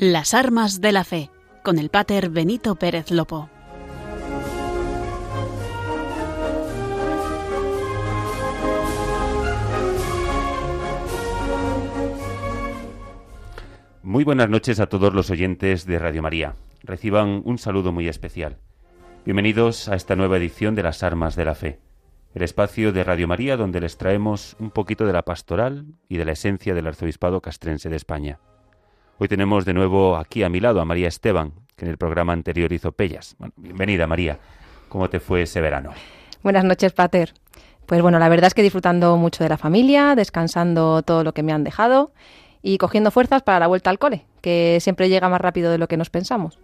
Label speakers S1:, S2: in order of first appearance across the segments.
S1: Las armas de la fe, con el pater Benito Pérez Lopo.
S2: Muy buenas noches a todos los oyentes de Radio María. Reciban un saludo muy especial. Bienvenidos a esta nueva edición de Las Armas de la Fe, el espacio de Radio María donde les traemos un poquito de la pastoral y de la esencia del arzobispado castrense de España. Hoy tenemos de nuevo aquí a mi lado a María Esteban, que en el programa anterior hizo Pellas. bienvenida María. ¿Cómo te fue ese verano?
S3: Buenas noches, Pater. Pues bueno, la verdad es que disfrutando mucho de la familia, descansando todo lo que me han dejado y cogiendo fuerzas para la vuelta al cole, que siempre llega más rápido de lo que nos pensamos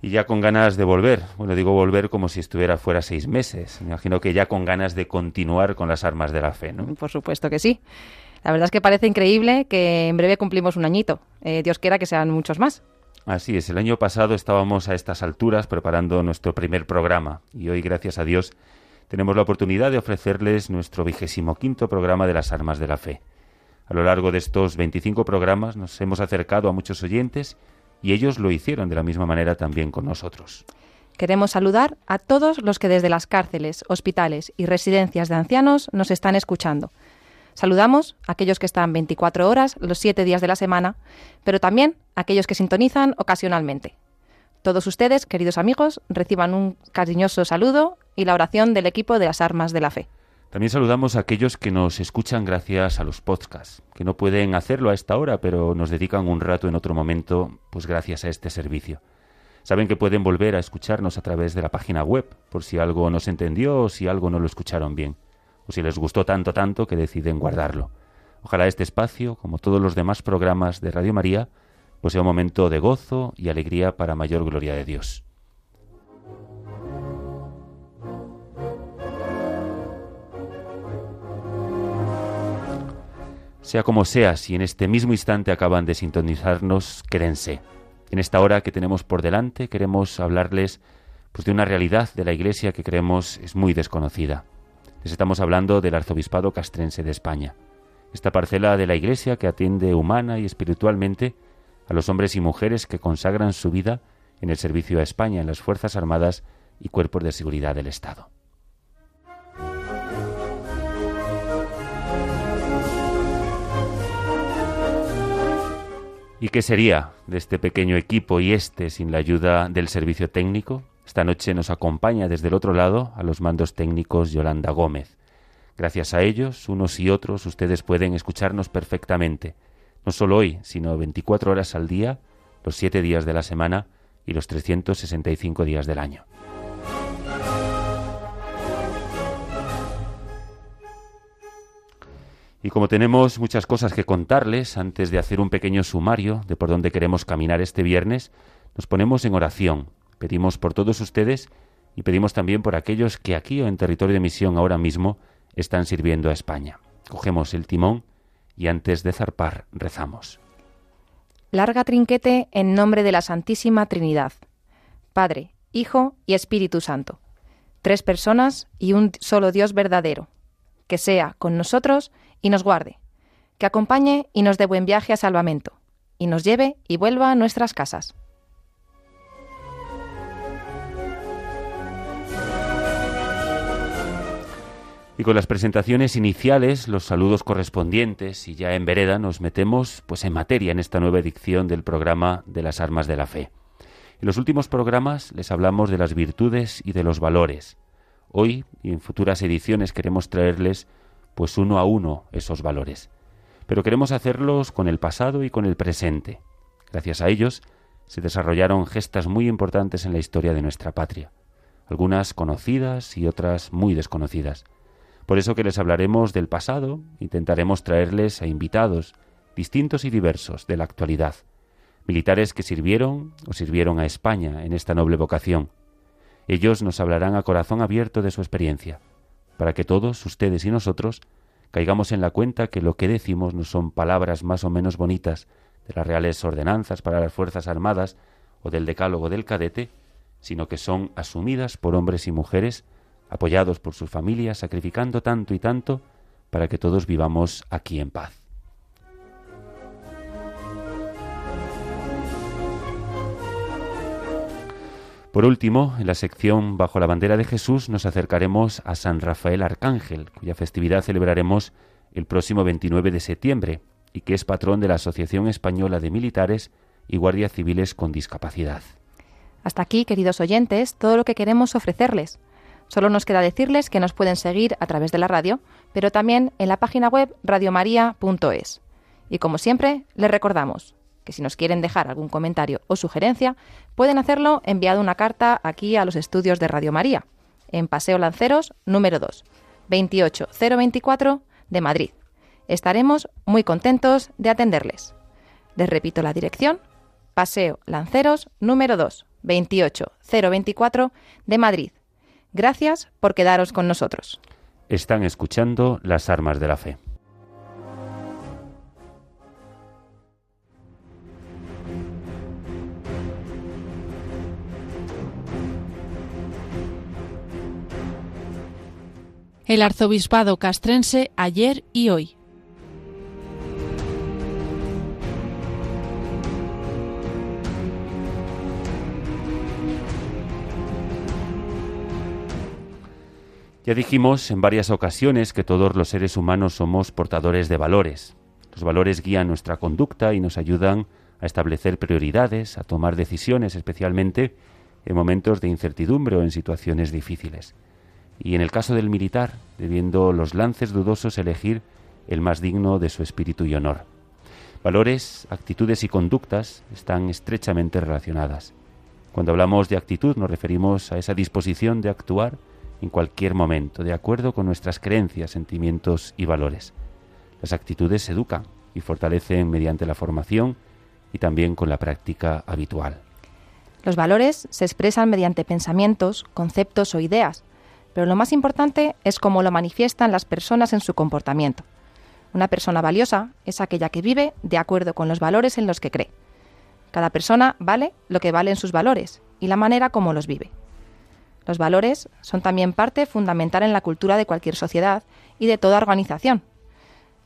S2: y ya con ganas de volver. Bueno, digo volver como si estuviera fuera seis meses. Me imagino que ya con ganas de continuar con las armas de la fe, ¿no?
S3: Por supuesto que sí. La verdad es que parece increíble que en breve cumplimos un añito. Eh, Dios quiera que sean muchos más.
S2: Así es, el año pasado estábamos a estas alturas preparando nuestro primer programa y hoy, gracias a Dios, tenemos la oportunidad de ofrecerles nuestro vigésimo quinto programa de las armas de la fe. A lo largo de estos 25 programas nos hemos acercado a muchos oyentes y ellos lo hicieron de la misma manera también con nosotros.
S3: Queremos saludar a todos los que desde las cárceles, hospitales y residencias de ancianos nos están escuchando. Saludamos a aquellos que están 24 horas los 7 días de la semana, pero también a aquellos que sintonizan ocasionalmente. Todos ustedes, queridos amigos, reciban un cariñoso saludo y la oración del equipo de las Armas de la Fe.
S2: También saludamos a aquellos que nos escuchan gracias a los podcasts, que no pueden hacerlo a esta hora, pero nos dedican un rato en otro momento, pues gracias a este servicio. Saben que pueden volver a escucharnos a través de la página web, por si algo no se entendió o si algo no lo escucharon bien, o si les gustó tanto tanto que deciden guardarlo. Ojalá este espacio, como todos los demás programas de Radio María, pues sea un momento de gozo y alegría para mayor gloria de Dios. Sea como sea, si en este mismo instante acaban de sintonizarnos, quédense. En esta hora que tenemos por delante queremos hablarles pues, de una realidad de la Iglesia que creemos es muy desconocida. Les estamos hablando del Arzobispado Castrense de España, esta parcela de la Iglesia que atiende humana y espiritualmente a los hombres y mujeres que consagran su vida en el servicio a España en las Fuerzas Armadas y cuerpos de seguridad del Estado. ¿Y qué sería de este pequeño equipo y este sin la ayuda del servicio técnico? Esta noche nos acompaña desde el otro lado a los mandos técnicos Yolanda Gómez. Gracias a ellos, unos y otros, ustedes pueden escucharnos perfectamente, no solo hoy, sino 24 horas al día, los 7 días de la semana y los 365 días del año. Y como tenemos muchas cosas que contarles, antes de hacer un pequeño sumario de por dónde queremos caminar este viernes, nos ponemos en oración. Pedimos por todos ustedes y pedimos también por aquellos que aquí o en territorio de misión ahora mismo están sirviendo a España. Cogemos el timón y antes de zarpar rezamos.
S3: Larga trinquete en nombre de la Santísima Trinidad, Padre, Hijo y Espíritu Santo. Tres personas y un solo Dios verdadero. Que sea con nosotros y nos guarde, que acompañe y nos dé buen viaje a salvamento, y nos lleve y vuelva a nuestras casas.
S2: Y con las presentaciones iniciales, los saludos correspondientes y ya en vereda nos metemos pues en materia en esta nueva edición del programa de las armas de la fe. En los últimos programas les hablamos de las virtudes y de los valores. Hoy y en futuras ediciones queremos traerles pues uno a uno esos valores. Pero queremos hacerlos con el pasado y con el presente. Gracias a ellos se desarrollaron gestas muy importantes en la historia de nuestra patria, algunas conocidas y otras muy desconocidas. Por eso que les hablaremos del pasado, intentaremos traerles a invitados distintos y diversos de la actualidad, militares que sirvieron o sirvieron a España en esta noble vocación. Ellos nos hablarán a corazón abierto de su experiencia, para que todos, ustedes y nosotros, caigamos en la cuenta que lo que decimos no son palabras más o menos bonitas de las reales ordenanzas para las Fuerzas Armadas o del decálogo del cadete, sino que son asumidas por hombres y mujeres, apoyados por sus familias, sacrificando tanto y tanto para que todos vivamos aquí en paz. Por último, en la sección Bajo la bandera de Jesús nos acercaremos a San Rafael Arcángel, cuya festividad celebraremos el próximo 29 de septiembre y que es patrón de la Asociación Española de Militares y Guardias Civiles con Discapacidad.
S3: Hasta aquí, queridos oyentes, todo lo que queremos ofrecerles. Solo nos queda decirles que nos pueden seguir a través de la radio, pero también en la página web radiomaria.es. Y como siempre, les recordamos que si nos quieren dejar algún comentario o sugerencia, pueden hacerlo enviando una carta aquí a los estudios de Radio María, en Paseo Lanceros número 2, 28024 de Madrid. Estaremos muy contentos de atenderles. Les repito la dirección, Paseo Lanceros número 2, 28024 de Madrid. Gracias por quedaros con nosotros.
S2: Están escuchando las armas de la fe.
S4: El arzobispado castrense ayer y hoy.
S2: Ya dijimos en varias ocasiones que todos los seres humanos somos portadores de valores. Los valores guían nuestra conducta y nos ayudan a establecer prioridades, a tomar decisiones, especialmente en momentos de incertidumbre o en situaciones difíciles. Y en el caso del militar, debiendo los lances dudosos elegir el más digno de su espíritu y honor. Valores, actitudes y conductas están estrechamente relacionadas. Cuando hablamos de actitud nos referimos a esa disposición de actuar en cualquier momento, de acuerdo con nuestras creencias, sentimientos y valores. Las actitudes se educan y fortalecen mediante la formación y también con la práctica habitual.
S3: Los valores se expresan mediante pensamientos, conceptos o ideas, pero lo más importante es cómo lo manifiestan las personas en su comportamiento. Una persona valiosa es aquella que vive de acuerdo con los valores en los que cree. Cada persona vale lo que valen sus valores y la manera como los vive. Los valores son también parte fundamental en la cultura de cualquier sociedad y de toda organización.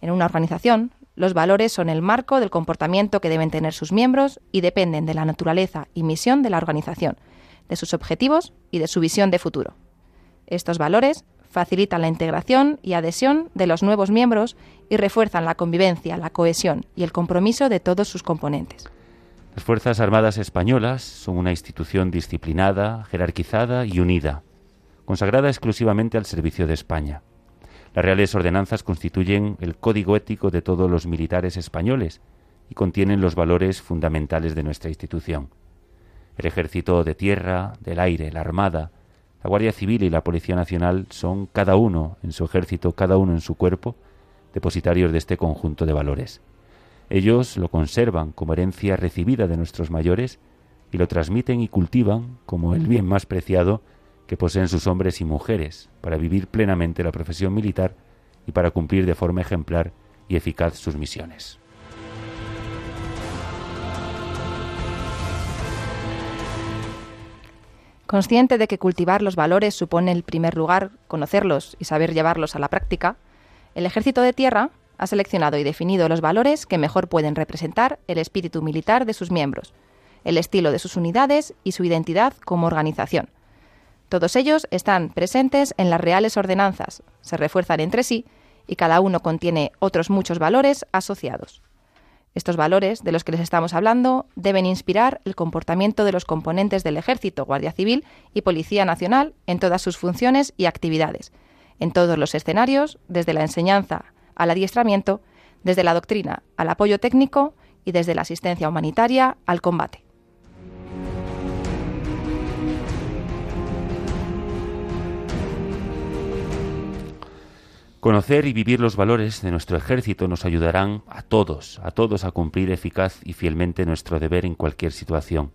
S3: En una organización, los valores son el marco del comportamiento que deben tener sus miembros y dependen de la naturaleza y misión de la organización, de sus objetivos y de su visión de futuro. Estos valores facilitan la integración y adhesión de los nuevos miembros y refuerzan la convivencia, la cohesión y el compromiso de todos sus componentes.
S2: Las Fuerzas Armadas Españolas son una institución disciplinada, jerarquizada y unida, consagrada exclusivamente al servicio de España. Las reales ordenanzas constituyen el código ético de todos los militares españoles y contienen los valores fundamentales de nuestra institución. El ejército de tierra, del aire, la armada, la Guardia Civil y la Policía Nacional son cada uno en su ejército, cada uno en su cuerpo, depositarios de este conjunto de valores. Ellos lo conservan como herencia recibida de nuestros mayores y lo transmiten y cultivan como el bien más preciado que poseen sus hombres y mujeres para vivir plenamente la profesión militar y para cumplir de forma ejemplar y eficaz sus misiones.
S3: Consciente de que cultivar los valores supone, en primer lugar, conocerlos y saber llevarlos a la práctica, el ejército de tierra ha seleccionado y definido los valores que mejor pueden representar el espíritu militar de sus miembros, el estilo de sus unidades y su identidad como organización. Todos ellos están presentes en las reales ordenanzas, se refuerzan entre sí y cada uno contiene otros muchos valores asociados. Estos valores de los que les estamos hablando deben inspirar el comportamiento de los componentes del Ejército, Guardia Civil y Policía Nacional en todas sus funciones y actividades, en todos los escenarios, desde la enseñanza al adiestramiento, desde la doctrina al apoyo técnico y desde la asistencia humanitaria al combate.
S2: Conocer y vivir los valores de nuestro ejército nos ayudarán a todos, a todos a cumplir eficaz y fielmente nuestro deber en cualquier situación,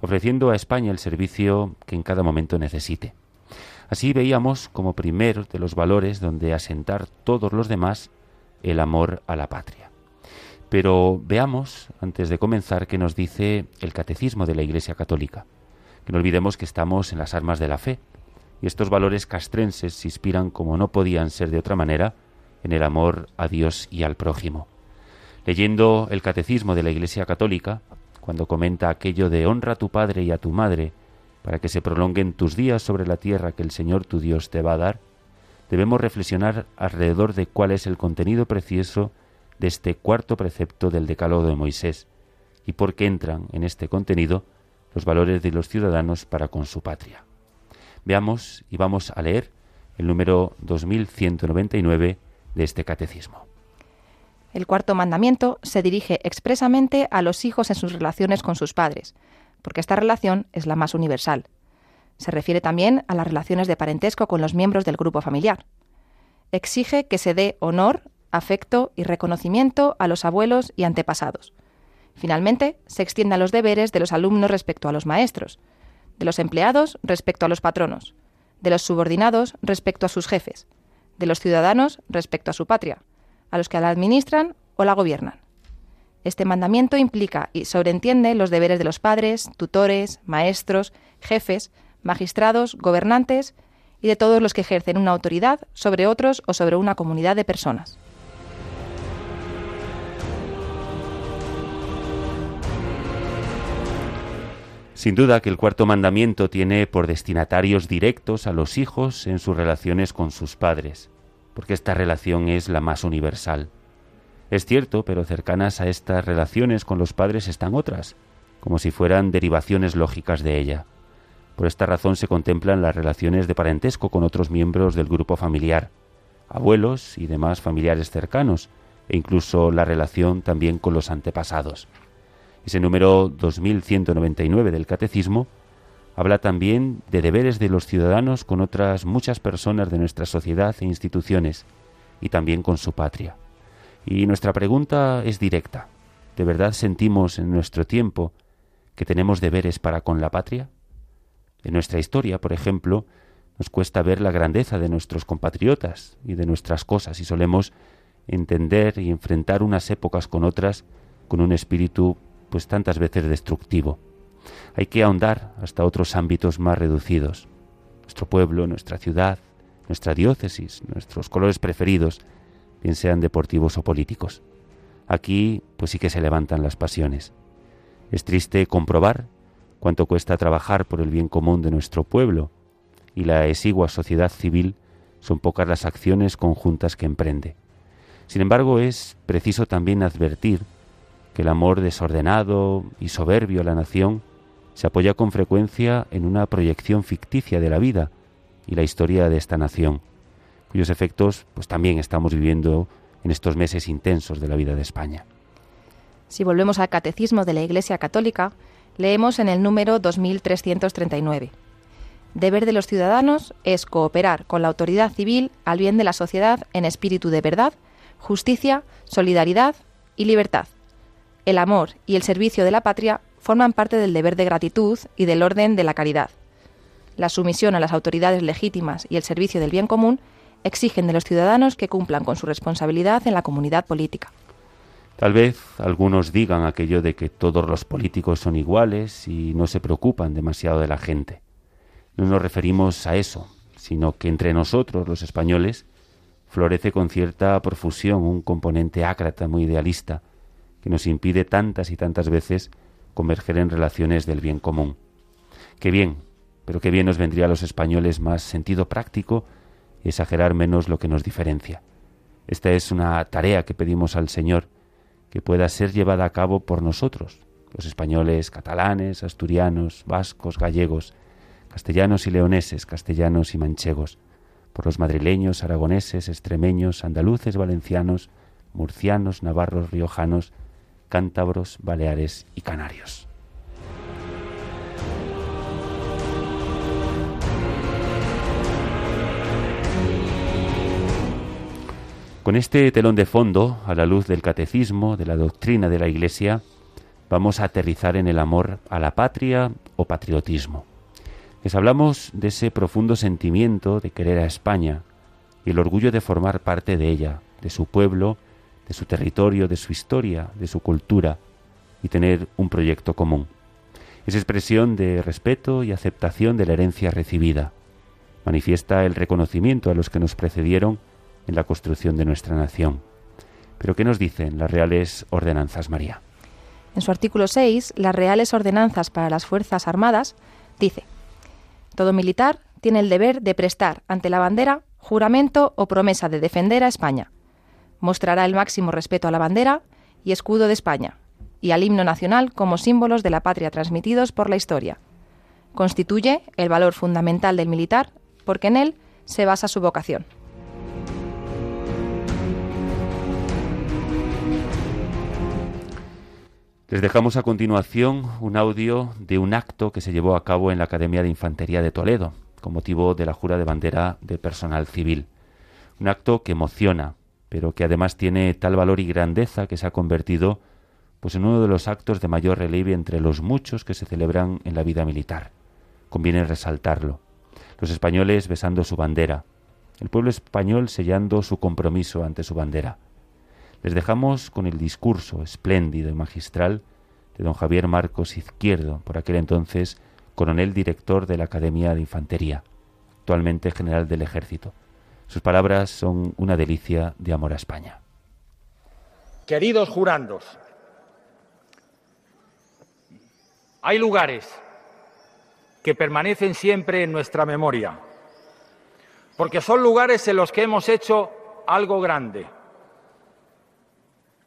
S2: ofreciendo a España el servicio que en cada momento necesite. Así veíamos como primero de los valores donde asentar todos los demás el amor a la patria. Pero veamos, antes de comenzar, qué nos dice el Catecismo de la Iglesia Católica. Que no olvidemos que estamos en las armas de la fe, y estos valores castrenses se inspiran, como no podían ser de otra manera, en el amor a Dios y al prójimo. Leyendo el Catecismo de la Iglesia Católica, cuando comenta aquello de honra a tu padre y a tu madre, para que se prolonguen tus días sobre la tierra que el Señor tu Dios te va a dar, debemos reflexionar alrededor de cuál es el contenido precioso de este cuarto precepto del Decálogo de Moisés y por qué entran en este contenido los valores de los ciudadanos para con su patria. Veamos y vamos a leer el número 2199 de este catecismo.
S3: El cuarto mandamiento se dirige expresamente a los hijos en sus relaciones con sus padres, porque esta relación es la más universal. Se refiere también a las relaciones de parentesco con los miembros del grupo familiar. Exige que se dé honor, afecto y reconocimiento a los abuelos y antepasados. Finalmente, se extiende a los deberes de los alumnos respecto a los maestros, de los empleados respecto a los patronos, de los subordinados respecto a sus jefes, de los ciudadanos respecto a su patria, a los que la administran o la gobiernan. Este mandamiento implica y sobreentiende los deberes de los padres, tutores, maestros, jefes, magistrados, gobernantes y de todos los que ejercen una autoridad sobre otros o sobre una comunidad de personas.
S2: Sin duda que el cuarto mandamiento tiene por destinatarios directos a los hijos en sus relaciones con sus padres, porque esta relación es la más universal. Es cierto, pero cercanas a estas relaciones con los padres están otras, como si fueran derivaciones lógicas de ella. Por esta razón se contemplan las relaciones de parentesco con otros miembros del grupo familiar, abuelos y demás familiares cercanos, e incluso la relación también con los antepasados. Ese número 2199 del Catecismo habla también de deberes de los ciudadanos con otras muchas personas de nuestra sociedad e instituciones, y también con su patria. Y nuestra pregunta es directa. ¿De verdad sentimos en nuestro tiempo que tenemos deberes para con la patria? En nuestra historia, por ejemplo, nos cuesta ver la grandeza de nuestros compatriotas y de nuestras cosas y solemos entender y enfrentar unas épocas con otras con un espíritu pues tantas veces destructivo. Hay que ahondar hasta otros ámbitos más reducidos. Nuestro pueblo, nuestra ciudad, nuestra diócesis, nuestros colores preferidos, bien sean deportivos o políticos. Aquí, pues sí que se levantan las pasiones. Es triste comprobar cuánto cuesta trabajar por el bien común de nuestro pueblo, y la exigua sociedad civil son pocas las acciones conjuntas que emprende. Sin embargo, es preciso también advertir que el amor desordenado y soberbio a la nación se apoya con frecuencia en una proyección ficticia de la vida y la historia de esta nación cuyos efectos pues también estamos viviendo en estos meses intensos de la vida de España.
S3: Si volvemos al Catecismo de la Iglesia Católica, leemos en el número 2339. Deber de los ciudadanos es cooperar con la autoridad civil al bien de la sociedad en espíritu de verdad, justicia, solidaridad y libertad. El amor y el servicio de la patria forman parte del deber de gratitud y del orden de la caridad. La sumisión a las autoridades legítimas y el servicio del bien común exigen de los ciudadanos que cumplan con su responsabilidad en la comunidad política.
S2: Tal vez algunos digan aquello de que todos los políticos son iguales y no se preocupan demasiado de la gente. No nos referimos a eso, sino que entre nosotros, los españoles, florece con cierta profusión un componente ácrata muy idealista que nos impide tantas y tantas veces converger en relaciones del bien común. Qué bien, pero qué bien nos vendría a los españoles más sentido práctico exagerar menos lo que nos diferencia. Esta es una tarea que pedimos al Señor, que pueda ser llevada a cabo por nosotros, los españoles, catalanes, asturianos, vascos, gallegos, castellanos y leoneses, castellanos y manchegos, por los madrileños, aragoneses, extremeños, andaluces, valencianos, murcianos, navarros, riojanos, cántabros, baleares y canarios. Con este telón de fondo, a la luz del catecismo, de la doctrina de la Iglesia, vamos a aterrizar en el amor a la patria o patriotismo. Les hablamos de ese profundo sentimiento de querer a España y el orgullo de formar parte de ella, de su pueblo, de su territorio, de su historia, de su cultura y tener un proyecto común. Es expresión de respeto y aceptación de la herencia recibida. Manifiesta el reconocimiento a los que nos precedieron en la construcción de nuestra nación. Pero ¿qué nos dicen las reales ordenanzas, María?
S3: En su artículo 6, las reales ordenanzas para las Fuerzas Armadas, dice, Todo militar tiene el deber de prestar ante la bandera juramento o promesa de defender a España. Mostrará el máximo respeto a la bandera y escudo de España y al himno nacional como símbolos de la patria transmitidos por la historia. Constituye el valor fundamental del militar porque en él se basa su vocación.
S2: Les dejamos a continuación un audio de un acto que se llevó a cabo en la Academia de Infantería de Toledo, con motivo de la jura de bandera de personal civil. Un acto que emociona, pero que además tiene tal valor y grandeza que se ha convertido pues en uno de los actos de mayor relieve entre los muchos que se celebran en la vida militar. Conviene resaltarlo. Los españoles besando su bandera, el pueblo español sellando su compromiso ante su bandera. Les dejamos con el discurso espléndido y magistral de don Javier Marcos Izquierdo, por aquel entonces coronel director de la Academia de Infantería, actualmente general del Ejército. Sus palabras son una delicia de amor a España.
S5: Queridos jurandos, hay lugares que permanecen siempre en nuestra memoria, porque son lugares en los que hemos hecho algo grande.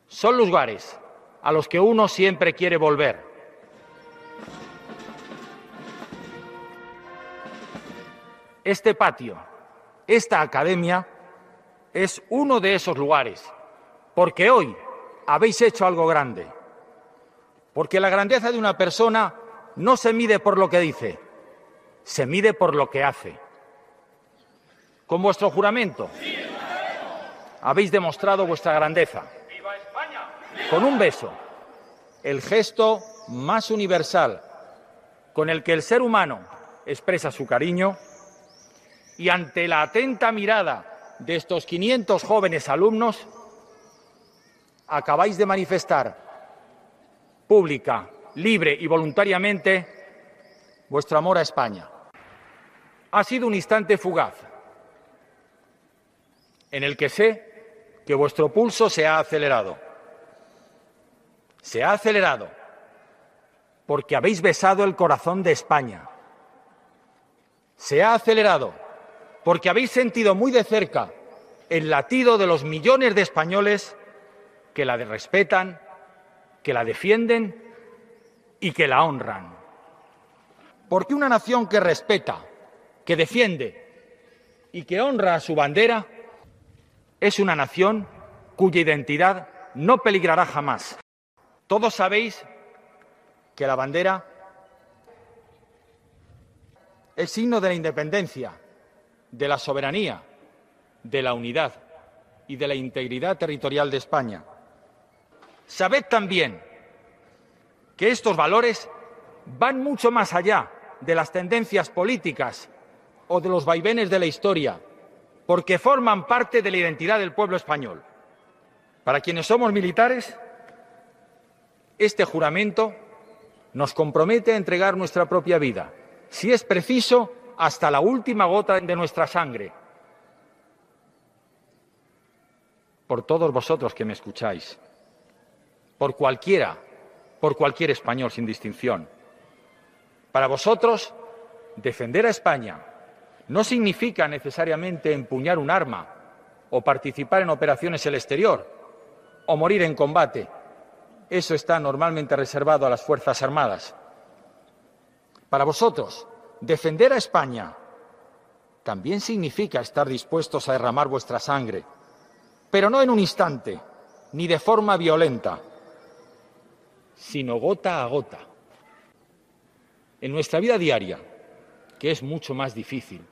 S5: Son lugares a los que uno siempre quiere volver. Este patio, esta academia, es uno de esos lugares, porque hoy habéis hecho algo grande. Porque la grandeza de una persona no se mide por lo que dice, se mide por lo que hace. Con vuestro juramento habéis demostrado vuestra grandeza. Con un beso, el gesto más universal con el que el ser humano expresa su cariño y ante la atenta mirada de estos 500 jóvenes alumnos, acabáis de manifestar pública, libre y voluntariamente vuestro amor a España. Ha sido un instante fugaz en el que sé que vuestro pulso se ha acelerado. Se ha acelerado porque habéis besado el corazón de España. Se ha acelerado porque habéis sentido muy de cerca el latido de los millones de españoles que la respetan, que la defienden y que la honran. Porque una nación que respeta, que defiende y que honra a su bandera es una nación cuya identidad no peligrará jamás. Todos sabéis que la bandera es signo de la independencia, de la soberanía, de la unidad y de la integridad territorial de España. Sabed también que estos valores van mucho más allá de las tendencias políticas o de los vaivenes de la historia, porque forman parte de la identidad del pueblo español. Para quienes somos militares, este juramento nos compromete a entregar nuestra propia vida, si es preciso, hasta la última gota de nuestra sangre. Por todos vosotros que me escucháis, por cualquiera, por cualquier español sin distinción. Para vosotros, defender a España no significa necesariamente empuñar un arma o participar en operaciones en el exterior o morir en combate. Eso está normalmente reservado a las Fuerzas Armadas. Para vosotros, Defender a España también significa estar dispuestos a derramar vuestra sangre, pero no en un instante, ni de forma violenta, sino gota a gota. En nuestra vida diaria, que es mucho más difícil,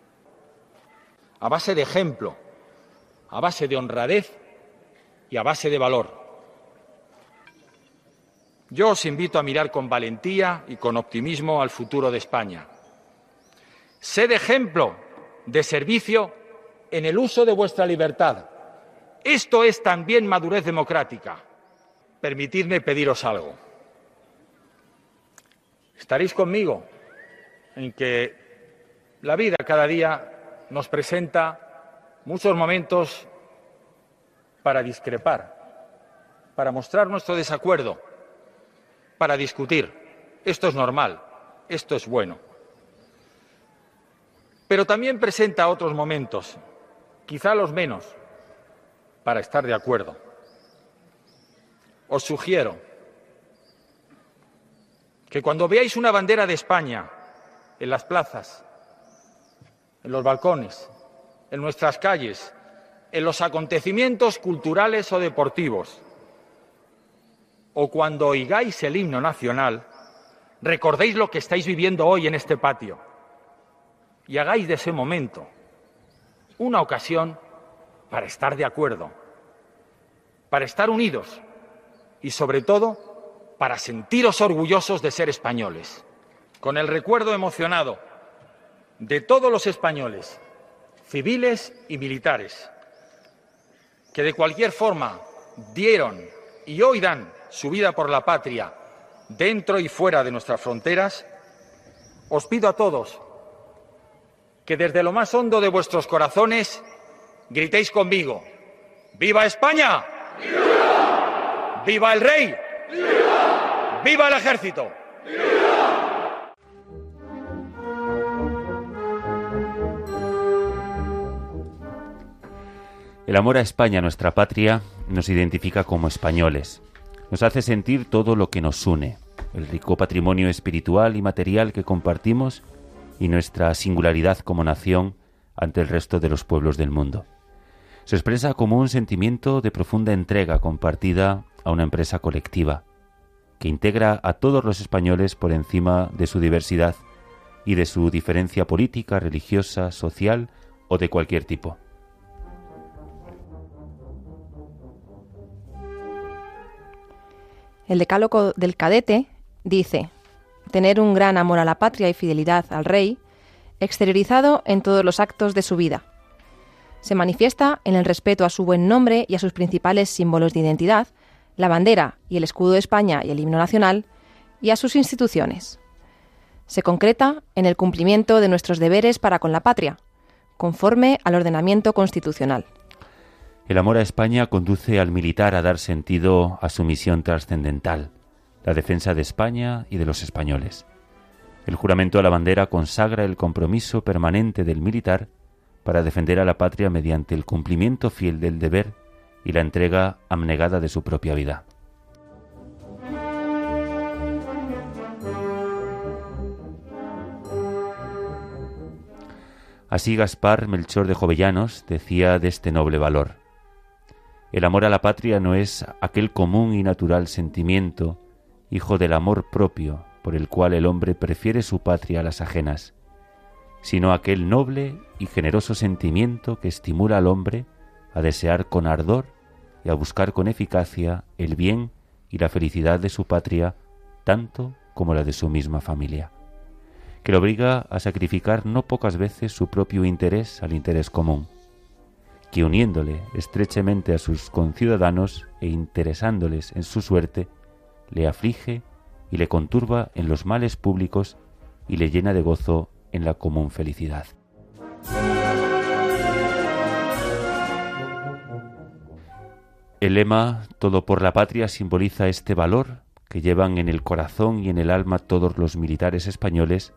S5: a base de ejemplo, a base de honradez y a base de valor. Yo os invito a mirar con valentía y con optimismo al futuro de España Sed ejemplo de servicio en el uso de vuestra libertad. Esto es también madurez democrática. Permitidme pediros algo. Estaréis conmigo en que la vida cada día nos presenta muchos momentos para discrepar, para mostrar nuestro desacuerdo, para discutir. Esto es normal, esto es bueno. pero también presenta otros momentos, quizá los menos, para estar de acuerdo. Os sugiero que cuando veáis una bandera de España en las plazas, en los balcones, en nuestras calles, en los acontecimientos culturales o deportivos, o cuando oigáis el himno nacional, recordéis lo que estáis viviendo hoy en este patio. Y hagáis de ese momento una ocasión para estar de acuerdo, para estar unidos y sobre todo para sentiros orgullosos de ser españoles, con el recuerdo emocionado de todos los españoles, civiles y militares, que de cualquier forma dieron y hoy dan su vida por la patria dentro y fuera de nuestras fronteras, os pido a todos que desde lo más hondo de vuestros corazones gritéis conmigo, ¡Viva España! ¡Viva! ¡Viva el rey! ¡Viva! ¡Viva el ejército!
S2: El amor a España, nuestra patria, nos identifica como españoles. Nos hace sentir todo lo que nos une, el rico patrimonio espiritual y material que compartimos y nuestra singularidad como nación ante el resto de los pueblos del mundo. Se expresa como un sentimiento de profunda entrega compartida a una empresa colectiva, que integra a todos los españoles por encima de su diversidad y de su diferencia política, religiosa, social o de cualquier tipo.
S3: El decálogo del cadete dice, tener un gran amor a la patria y fidelidad al rey, exteriorizado en todos los actos de su vida. Se manifiesta en el respeto a su buen nombre y a sus principales símbolos de identidad, la bandera y el escudo de España y el himno nacional, y a sus instituciones. Se concreta en el cumplimiento de nuestros deberes para con la patria, conforme al ordenamiento constitucional.
S2: El amor a España conduce al militar a dar sentido a su misión trascendental, la defensa de España y de los españoles. El juramento a la bandera consagra el compromiso permanente del militar para defender a la patria mediante el cumplimiento fiel del deber y la entrega abnegada de su propia vida. Así Gaspar Melchor de Jovellanos decía de este noble valor. El amor a la patria no es aquel común y natural sentimiento, hijo del amor propio, por el cual el hombre prefiere su patria a las ajenas, sino aquel noble y generoso sentimiento que estimula al hombre a desear con ardor y a buscar con eficacia el bien y la felicidad de su patria, tanto como la de su misma familia, que le obliga a sacrificar no pocas veces su propio interés al interés común que uniéndole estrechamente a sus conciudadanos e interesándoles en su suerte, le aflige y le conturba en los males públicos y le llena de gozo en la común felicidad. El lema Todo por la patria simboliza este valor que llevan en el corazón y en el alma todos los militares españoles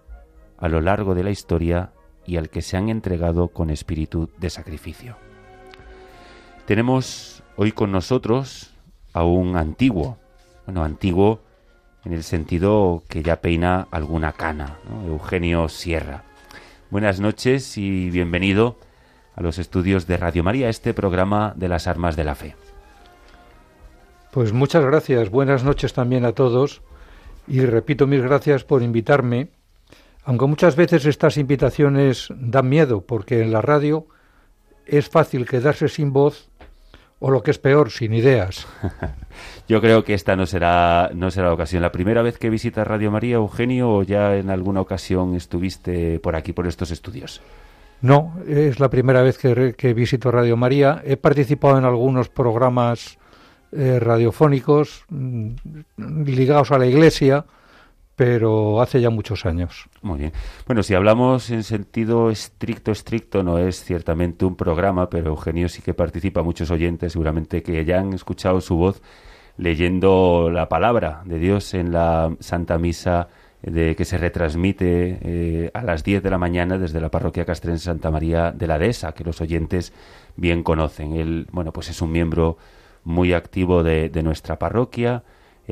S2: a lo largo de la historia y al que se han entregado con espíritu de sacrificio. Tenemos hoy con nosotros a un antiguo, bueno, antiguo en el sentido que ya peina alguna cana, Eugenio Sierra. Buenas noches y bienvenido a los estudios de Radio María, este programa de las armas de la fe.
S6: Pues muchas gracias, buenas noches también a todos y repito mis gracias por invitarme, aunque muchas veces estas invitaciones dan miedo porque en la radio es fácil quedarse sin voz o lo que es peor, sin ideas.
S2: Yo creo que esta no será, no será la ocasión. ¿La primera vez que visitas Radio María, Eugenio, o ya en alguna ocasión estuviste por aquí, por estos estudios?
S6: No, es la primera vez que, visito Radio María. He participado en algunos programas eh, radiofónicos mm, ligados a la Iglesia, pero hace ya muchos años.
S2: Muy bien. Bueno, si hablamos en sentido estricto, estricto, no es ciertamente un programa, pero Eugenio sí que participa, muchos oyentes seguramente que ya han escuchado su voz leyendo la palabra de Dios en la Santa Misa de que se retransmite eh, a las 10 de la mañana desde la parroquia castrense Santa María de la Dehesa, que los oyentes bien conocen. Él, bueno, pues es un miembro muy activo de, de nuestra parroquia.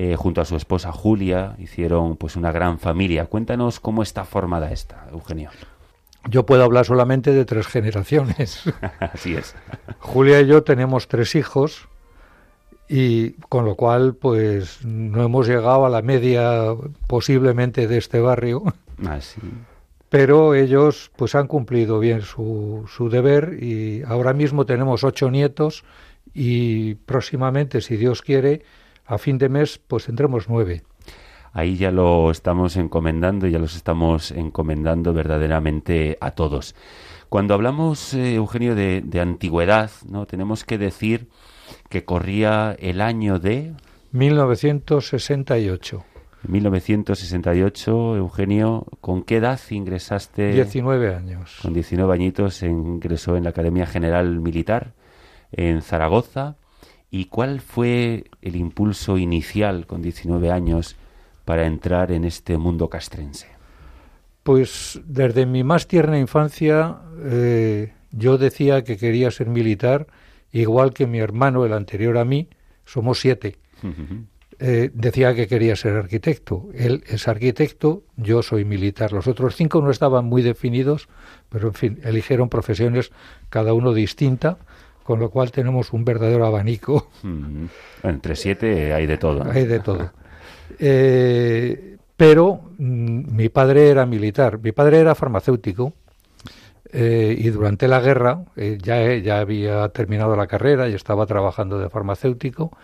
S2: Eh, junto a su esposa Julia hicieron pues una gran familia. Cuéntanos cómo está formada esta, Eugenio.
S6: Yo puedo hablar solamente de tres generaciones.
S2: Así es.
S6: Julia y yo tenemos tres hijos y con lo cual pues no hemos llegado a la media posiblemente de este barrio.
S2: Así.
S6: Pero ellos pues han cumplido bien su, su deber y ahora mismo tenemos ocho nietos y próximamente, si Dios quiere, a fin de mes pues tendremos nueve.
S2: Ahí ya lo estamos encomendando, ya los estamos encomendando verdaderamente a todos. Cuando hablamos, eh, Eugenio, de, de antigüedad, ¿no? tenemos que decir que corría el año de
S6: 1968.
S2: 1968, Eugenio, ¿con qué edad ingresaste?
S6: 19 años.
S2: Con 19 añitos ingresó en la Academia General Militar en Zaragoza. ¿Y cuál fue el impulso inicial con 19 años para entrar en este mundo castrense?
S6: Pues desde mi más tierna infancia eh, yo decía que quería ser militar, igual que mi hermano, el anterior a mí, somos siete. Eh, decía que quería ser arquitecto. Él es arquitecto, yo soy militar. Los otros cinco no estaban muy definidos, pero en fin, eligieron profesiones cada uno distinta, con lo cual tenemos un verdadero abanico.
S2: Entre siete hay de todo. ¿no?
S6: Hay de todo. Eh, pero mm, mi padre era militar, mi padre era farmacéutico eh, y durante la guerra eh, ya, eh, ya había terminado la carrera y estaba trabajando de farmacéutico,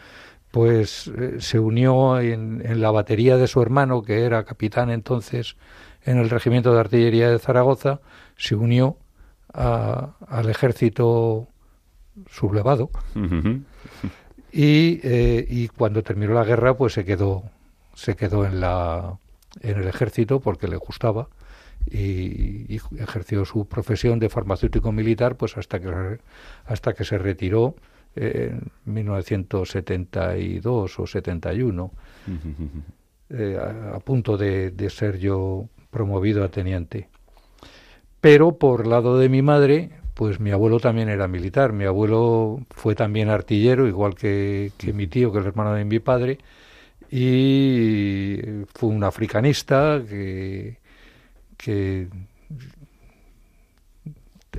S6: pues eh, se unió en, en la batería de su hermano, que era capitán entonces en el regimiento de artillería de Zaragoza, se unió a- al ejército sublevado. Y, eh, y cuando terminó la guerra pues se quedó se quedó en la en el ejército porque le gustaba y, y ejerció su profesión de farmacéutico militar pues hasta que hasta que se retiró en 1972 o 71 eh, a, a punto de, de ser yo promovido a teniente. Pero por lado de mi madre pues mi abuelo también era militar. Mi abuelo fue también artillero igual que, que mi tío que es el hermano de mi padre y fue un africanista que, que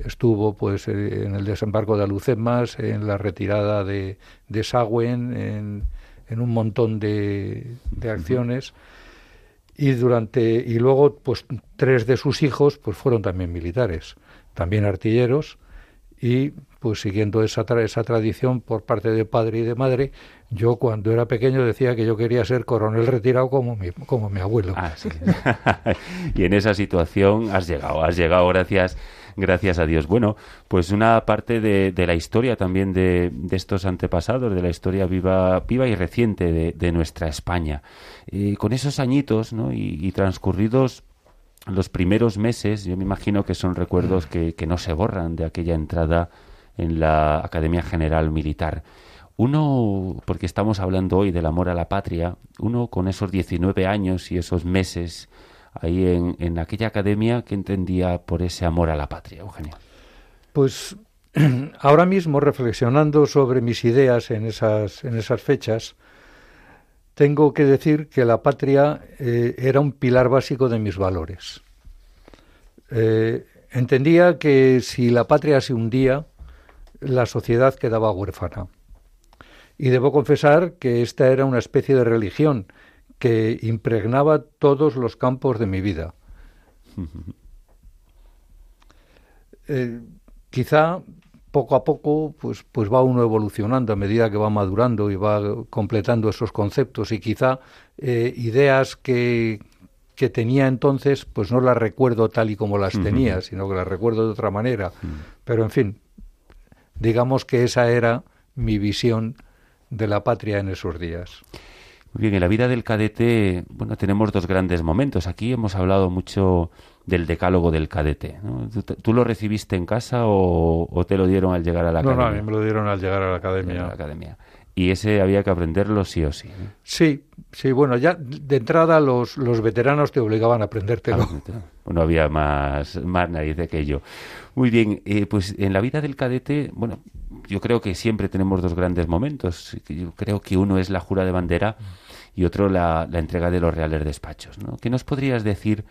S6: estuvo pues eh, en el desembarco de Alucemas, en la retirada de, de Sagüen, en, en un montón de, de acciones. Y durante y luego pues tres de sus hijos pues fueron también militares, también artilleros y pues siguiendo esa tra- esa tradición por parte de padre y de madre, yo cuando era pequeño decía que yo quería ser coronel retirado como mi, como mi abuelo.
S2: Ah, y en esa situación has llegado, has llegado gracias, gracias a Dios. Bueno, pues una parte de, de la historia también de, de estos antepasados, de la historia viva, viva y reciente de, de nuestra España. Eh, con esos añitos ¿no? y, y transcurridos los primeros meses, yo me imagino que son recuerdos que, que no se borran de aquella entrada en la Academia General Militar. Uno, porque estamos hablando hoy del amor a la patria, uno con esos 19 años y esos meses ahí en, en aquella academia, que entendía por ese amor a la patria, Eugenio?
S6: Pues ahora mismo, reflexionando sobre mis ideas en esas, en esas fechas, tengo que decir que la patria eh, era un pilar básico de mis valores. Eh, entendía que si la patria se hundía, la sociedad quedaba huérfana. Y debo confesar que esta era una especie de religión que impregnaba todos los campos de mi vida. Eh, quizá poco a poco pues, pues va uno evolucionando a medida que va madurando y va completando esos conceptos y quizá eh, ideas que, que tenía entonces pues no las recuerdo tal y como las tenía, sino que las recuerdo de otra manera. Pero en fin, digamos que esa era mi visión de la patria en esos días.
S2: Muy bien, en la vida del cadete, bueno, tenemos dos grandes momentos. Aquí hemos hablado mucho del decálogo del cadete. ¿no? ¿Tú, lo recibiste en casa o, o te lo dieron al llegar a la
S6: No, no,
S2: academia?
S6: a mí me lo dieron al llegar a la
S2: a
S6: academia.
S2: la academia. y ese había que aprenderlo sí o sí.
S6: Sí, sí, bueno, ya de entrada los, los veteranos te obligaban a aprendértelo.
S2: Ah, no había más, más nariz que yo. Muy bien, eh, pues en la vida del cadete, bueno, yo creo que siempre tenemos dos grandes momentos. Yo creo que uno es la jura de bandera y otro la, la entrega de los reales despachos. ¿no? ¿Qué nos podrías decir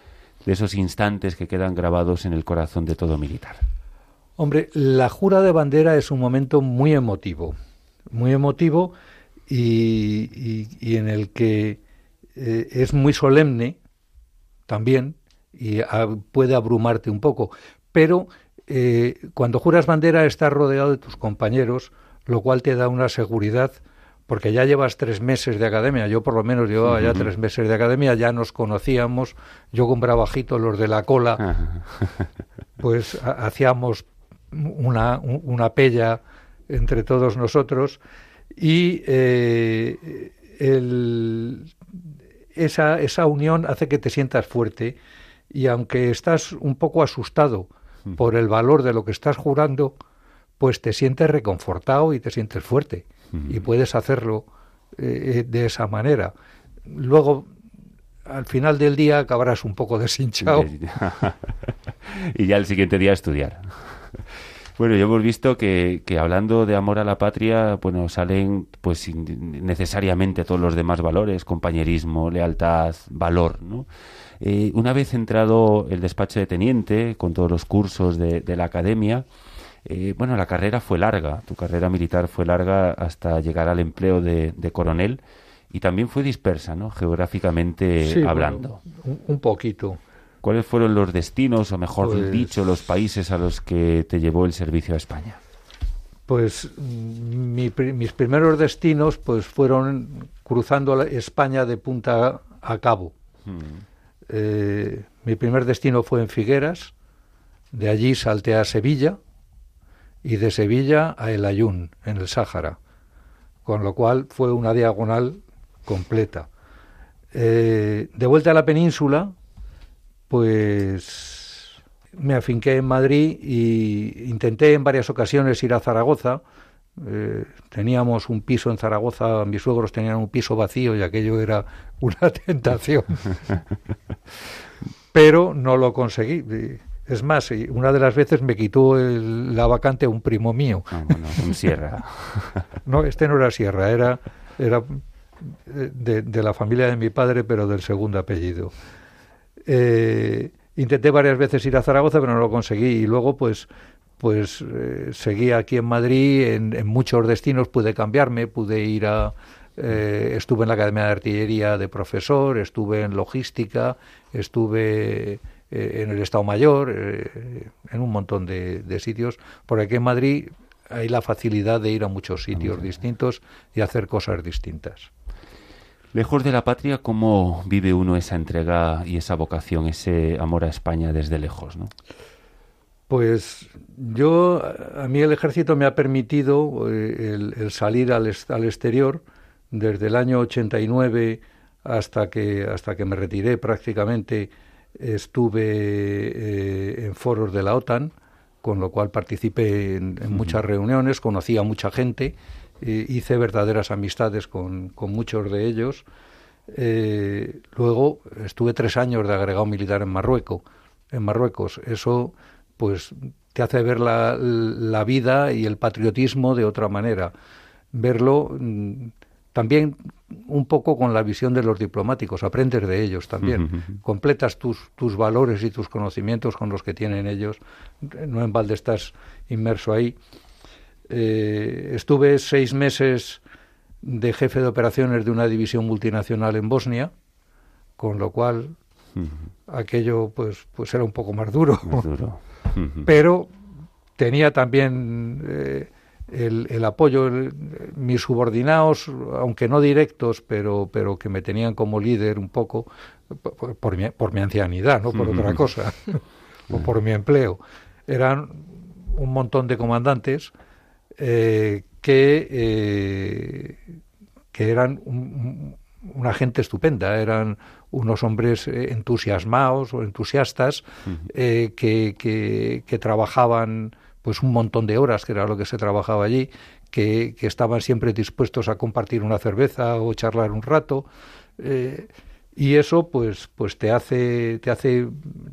S2: de esos instantes que quedan grabados en el corazón de todo militar?
S6: Hombre, la jura de bandera es un momento muy emotivo muy emotivo y, en el que eh, es muy solemne también y puede abrumarte un poco. Pero eh, cuando juras bandera estás rodeado de tus compañeros, lo cual te da una seguridad porque ya llevas tres meses de academia, yo por lo menos llevaba ya tres meses de academia, ya nos conocíamos, yo con Bravajito, los de la cola, pues hacíamos una, una pella entre todos nosotros y eh, esa, esa unión hace que te sientas fuerte y aunque estás un poco asustado mm. por el valor de lo que estás jurando, pues te sientes reconfortado y te sientes fuerte y puedes hacerlo eh, de esa manera. Luego, al final del día acabarás un poco deshinchado.
S2: y ya el siguiente día estudiar. Bueno, ya hemos visto que, que, hablando de amor a la patria, bueno, salen pues necesariamente todos los demás valores, compañerismo, lealtad, valor, ¿no? Eh, una vez entrado el despacho de teniente, con todos los cursos de, de la academia, eh, bueno, la carrera fue larga, tu carrera militar fue larga hasta llegar al empleo de, de coronel y también fue dispersa, ¿no? Geográficamente hablando.
S6: un poquito.
S2: ¿Cuáles fueron los destinos, o mejor pues dicho, los países a los que te llevó el servicio a España?
S6: Pues mis primeros destinos pues fueron cruzando España de punta a cabo. Hmm. Eh, mi primer destino fue en Figueras, de allí salté a Sevilla y de Sevilla a El Ayun, en el Sáhara, con lo cual fue una diagonal completa. Eh, de vuelta a la península, pues me afinqué en Madrid e intenté en varias ocasiones ir a Zaragoza. Eh, teníamos un piso en Zaragoza, mis suegros tenían un piso vacío y aquello era una tentación. Pero no lo conseguí. Es más, una de las veces me quitó la vacante un primo mío.
S2: Ah, bueno, un Sierra.
S6: no, este no era Sierra, era, era de, de, la familia de mi padre, pero del segundo apellido. Eh, intenté varias veces ir a Zaragoza, pero no lo conseguí. Y luego, pues, pues eh, seguí aquí en Madrid, en, muchos destinos pude cambiarme, pude ir a... Eh, estuve en la Academia de Artillería de profesor, estuve en logística, estuve en el Estado Mayor, en un montón de, sitios. Por aquí en Madrid hay la facilidad de ir a muchos sitios distintos y hacer cosas distintas.
S2: Lejos de la patria, ¿cómo vive uno esa entrega y esa vocación, ese amor a España desde lejos? ¿no?
S6: Pues yo, a mí el ejército me ha permitido eh, el, salir al, al, exterior desde el año 89 hasta que, hasta que me retiré prácticamente. Estuve eh, en foros de la OTAN, con lo cual participé en, muchas reuniones, conocí a mucha gente hice verdaderas amistades con, muchos de ellos. Eh, luego estuve tres años de agregado militar en Marruecos. En Marruecos, eso pues te hace ver la, la vida y el patriotismo de otra manera. Verlo mm, también un poco con la visión de los diplomáticos, aprendes de ellos también, completas tus, tus valores y tus conocimientos con los que tienen ellos, no en balde estás inmerso ahí. Eh, estuve seis meses de jefe de operaciones de una división multinacional en Bosnia, con lo cual aquello pues, pues era un poco más duro. Pero tenía también eh, el, el, apoyo, mis subordinados, aunque no directos, pero, pero que me tenían como líder un poco por, mi, por mi ancianidad, no por otra cosa, o por mi empleo. Eran un montón de comandantes eh, que, eh, que eran una gente estupenda, eran unos hombres eh, entusiasmados o entusiastas que, que, trabajaban pues un montón de horas, que era lo que se trabajaba allí, que, estaban siempre dispuestos a compartir una cerveza o charlar un rato. Eh, y eso pues pues te hace te hace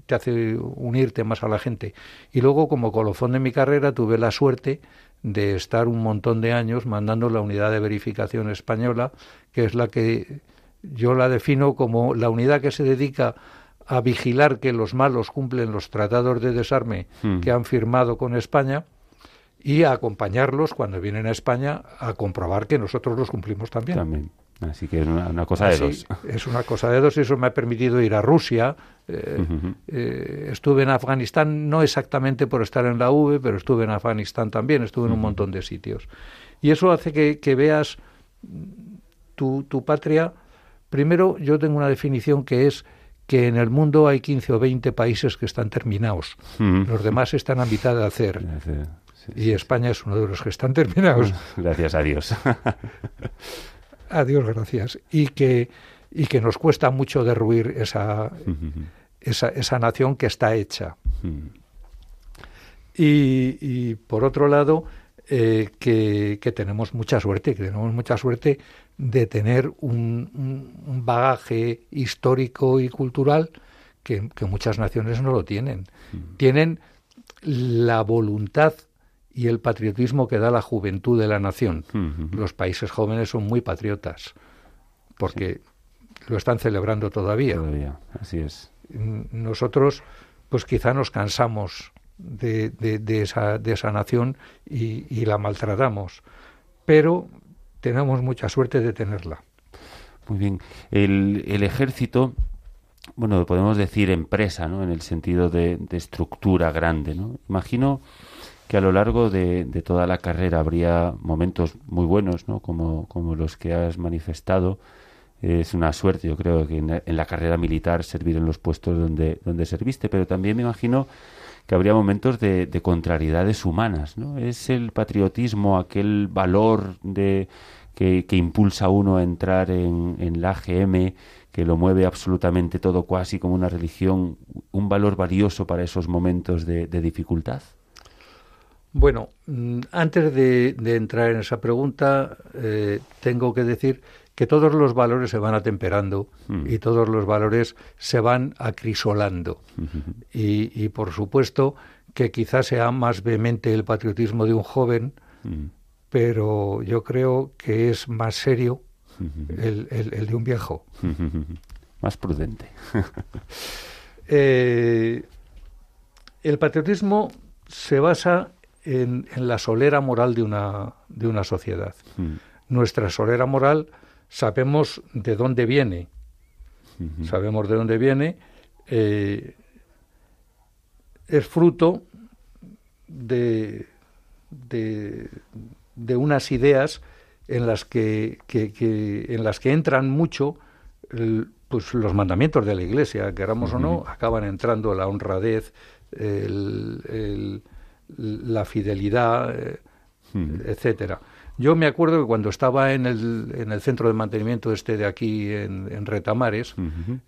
S6: te hace unirte más a la gente y luego como colofón de mi carrera tuve la suerte de estar un montón de años mandando la unidad de verificación española que es la que yo la defino como la unidad que se dedica a vigilar que los malos cumplen los tratados de desarme hmm. que han firmado con España y a acompañarlos cuando vienen a España a comprobar que nosotros los cumplimos también.
S2: También. Así que es una, cosa de dos.
S6: Es una cosa de dos y eso me ha permitido ir a Rusia. Eh, eh, estuve en Afganistán, no exactamente por estar en la V, pero estuve en Afganistán también, estuve en un montón de sitios. Y eso hace que, veas tu, tu patria. Primero, yo tengo una definición que es que en el mundo hay 15 o 20 países que están terminados. Los demás están a mitad de hacer. y España es uno de los que están terminados.
S2: Gracias a Dios.
S6: Adiós, gracias. Y que, y que nos cuesta mucho derruir esa, esa, esa, nación que está hecha. y, por otro lado, eh, que, que, tenemos mucha suerte, que tenemos mucha suerte de tener un, un bagaje histórico y cultural que, que, muchas naciones no lo tienen. Tienen la voluntad y el patriotismo que da la juventud de la nación. Los países jóvenes son muy patriotas porque lo están celebrando todavía.
S2: Todavía, así es.
S6: Nosotros, pues quizá nos cansamos de, de, esa, de esa nación y, y, la maltratamos, pero tenemos mucha suerte de tenerla.
S2: Muy bien. El, el ejército bueno, podemos decir empresa, ¿no? En el sentido de, de estructura grande, ¿no? Imagino que a lo largo de, toda la carrera habría momentos muy buenos, ¿no? Como, como los que has manifestado. Es una suerte, yo creo, que en, la carrera militar servir en los puestos donde, donde serviste, pero también me imagino que habría momentos de, contrariedades humanas, ¿no? Es el patriotismo, aquel valor de que, impulsa a uno a entrar en, en la AGM, que lo mueve absolutamente todo, casi como una religión, un valor valioso para esos momentos de dificultad.
S6: Bueno, mm, antes de, entrar en esa pregunta, eh, tengo que decir que todos los valores se van atemperando mm. y todos los valores se van acrisolando. y, por supuesto que quizás sea más vehemente el patriotismo de un joven, mm. pero yo creo que es más serio el, de un viejo.
S2: más prudente.
S6: Eh, el patriotismo se basa en, la solera moral de una, de una sociedad. Hmm. Nuestra solera moral sabemos de dónde viene. Sabemos de dónde viene. Eh, es fruto de, de, de, unas ideas en las que, en las que entran mucho pues los mandamientos de la Iglesia, queramos o no, acaban entrando la honradez, el, la fidelidad, hmm. etcétera. Yo me acuerdo que cuando estaba en el, en el centro de mantenimiento este de aquí en, Retamares,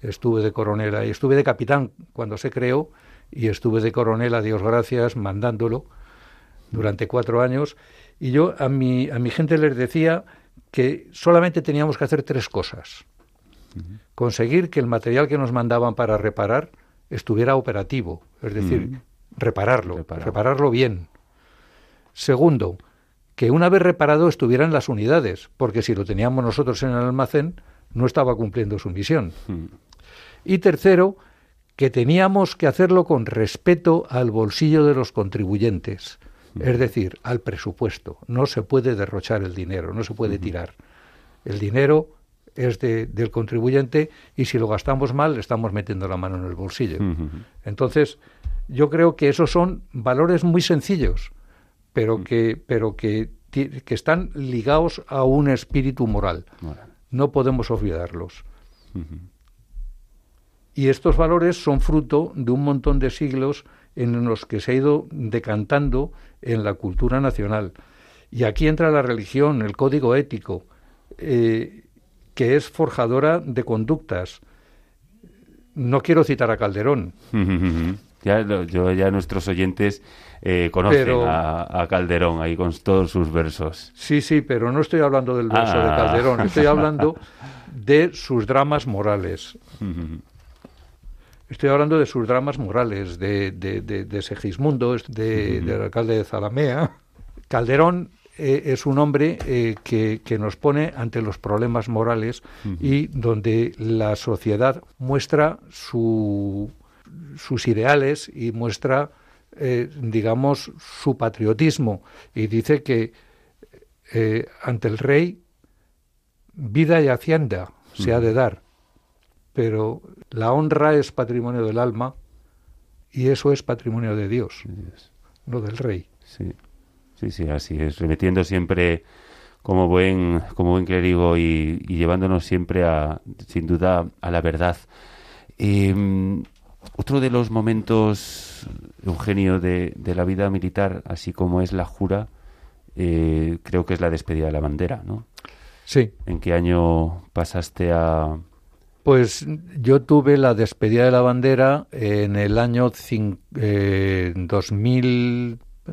S6: estuve de coronela y estuve de capitán cuando se creó y estuve de coronel, a Dios gracias, mandándolo durante cuatro años. Y yo a mi, a mi gente les decía que solamente teníamos que hacer tres cosas. Conseguir que el material que nos mandaban para reparar estuviera operativo, es decir, repararlo, repararlo bien. Segundo, que una vez reparado estuviera en las unidades, porque si lo teníamos nosotros en el almacén, no estaba cumpliendo su misión. Hmm. Y tercero, que teníamos que hacerlo con respeto al bolsillo de los contribuyentes, hmm. es decir, al presupuesto. No se puede derrochar el dinero, no se puede hmm. tirar. El dinero es del contribuyente y si lo gastamos mal, le estamos metiendo la mano en el bolsillo. Entonces, yo creo que esos son valores muy sencillos, pero mm. que, pero que, que están ligados a un espíritu moral. No podemos olvidarlos. Y estos valores son fruto de un montón de siglos en los que se ha ido decantando en la cultura nacional. Y aquí entra la religión, el código ético, eh, que es forjadora de conductas. No quiero citar a Calderón,
S2: Ya, yo, ya nuestros oyentes eh, conocen a, Calderón ahí con todos sus versos.
S6: Sí, sí, pero no estoy hablando del verso de ah. Calderón, estoy hablando de sus dramas morales. Estoy hablando de sus dramas morales, de, de, de, Segismundo, de, del alcalde de Zalamea. Calderón eh, es un hombre eh, que, que, nos pone ante los problemas morales y donde la sociedad muestra su, sus ideales y muestra, eh, digamos, su patriotismo. Y dice que ante el rey vida y hacienda se ha de dar, pero la honra es patrimonio del alma y eso es patrimonio de Dios, no del rey.
S2: Sí, sí, sí, así es, remitiendo siempre como buen, como buen clérigo y, llevándonos siempre a, sin duda, a la verdad. Em, otro de los momentos, Eugenio, de, de, la vida militar, así como es la jura, eh, creo que es la despedida de la bandera, ¿no?
S6: Sí.
S2: ¿En qué año pasaste a,
S6: pues yo tuve la despedida de la bandera en el año eh, 2000, eh,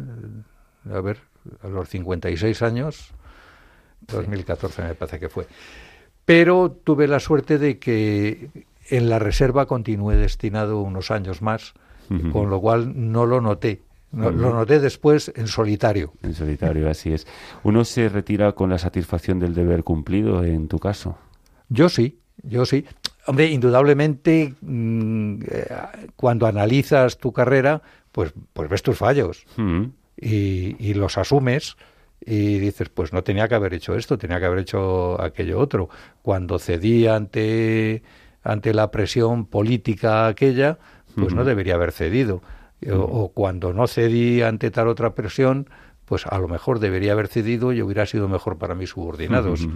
S6: a ver, a los 56 años, 2014 me parece que fue. Pero tuve la suerte de que en la reserva continué destinado unos años más, con lo cual no lo noté. Lo noté después en solitario.
S2: En solitario, así es. ¿Uno se retira con la satisfacción del deber cumplido en tu caso?
S6: Yo sí. Yo sí. Hombre, indudablemente, mm, eh, cuando analizas tu carrera, pues, pues ves tus fallos mm. y, los asumes y dices, pues no tenía que haber hecho esto, tenía que haber hecho aquello otro. Cuando cedí ante, ante la presión política aquella, pues no debería haber cedido. O, cuando no cedí ante tal otra presión, pues a lo mejor debería haber cedido y hubiera sido mejor para mis subordinados.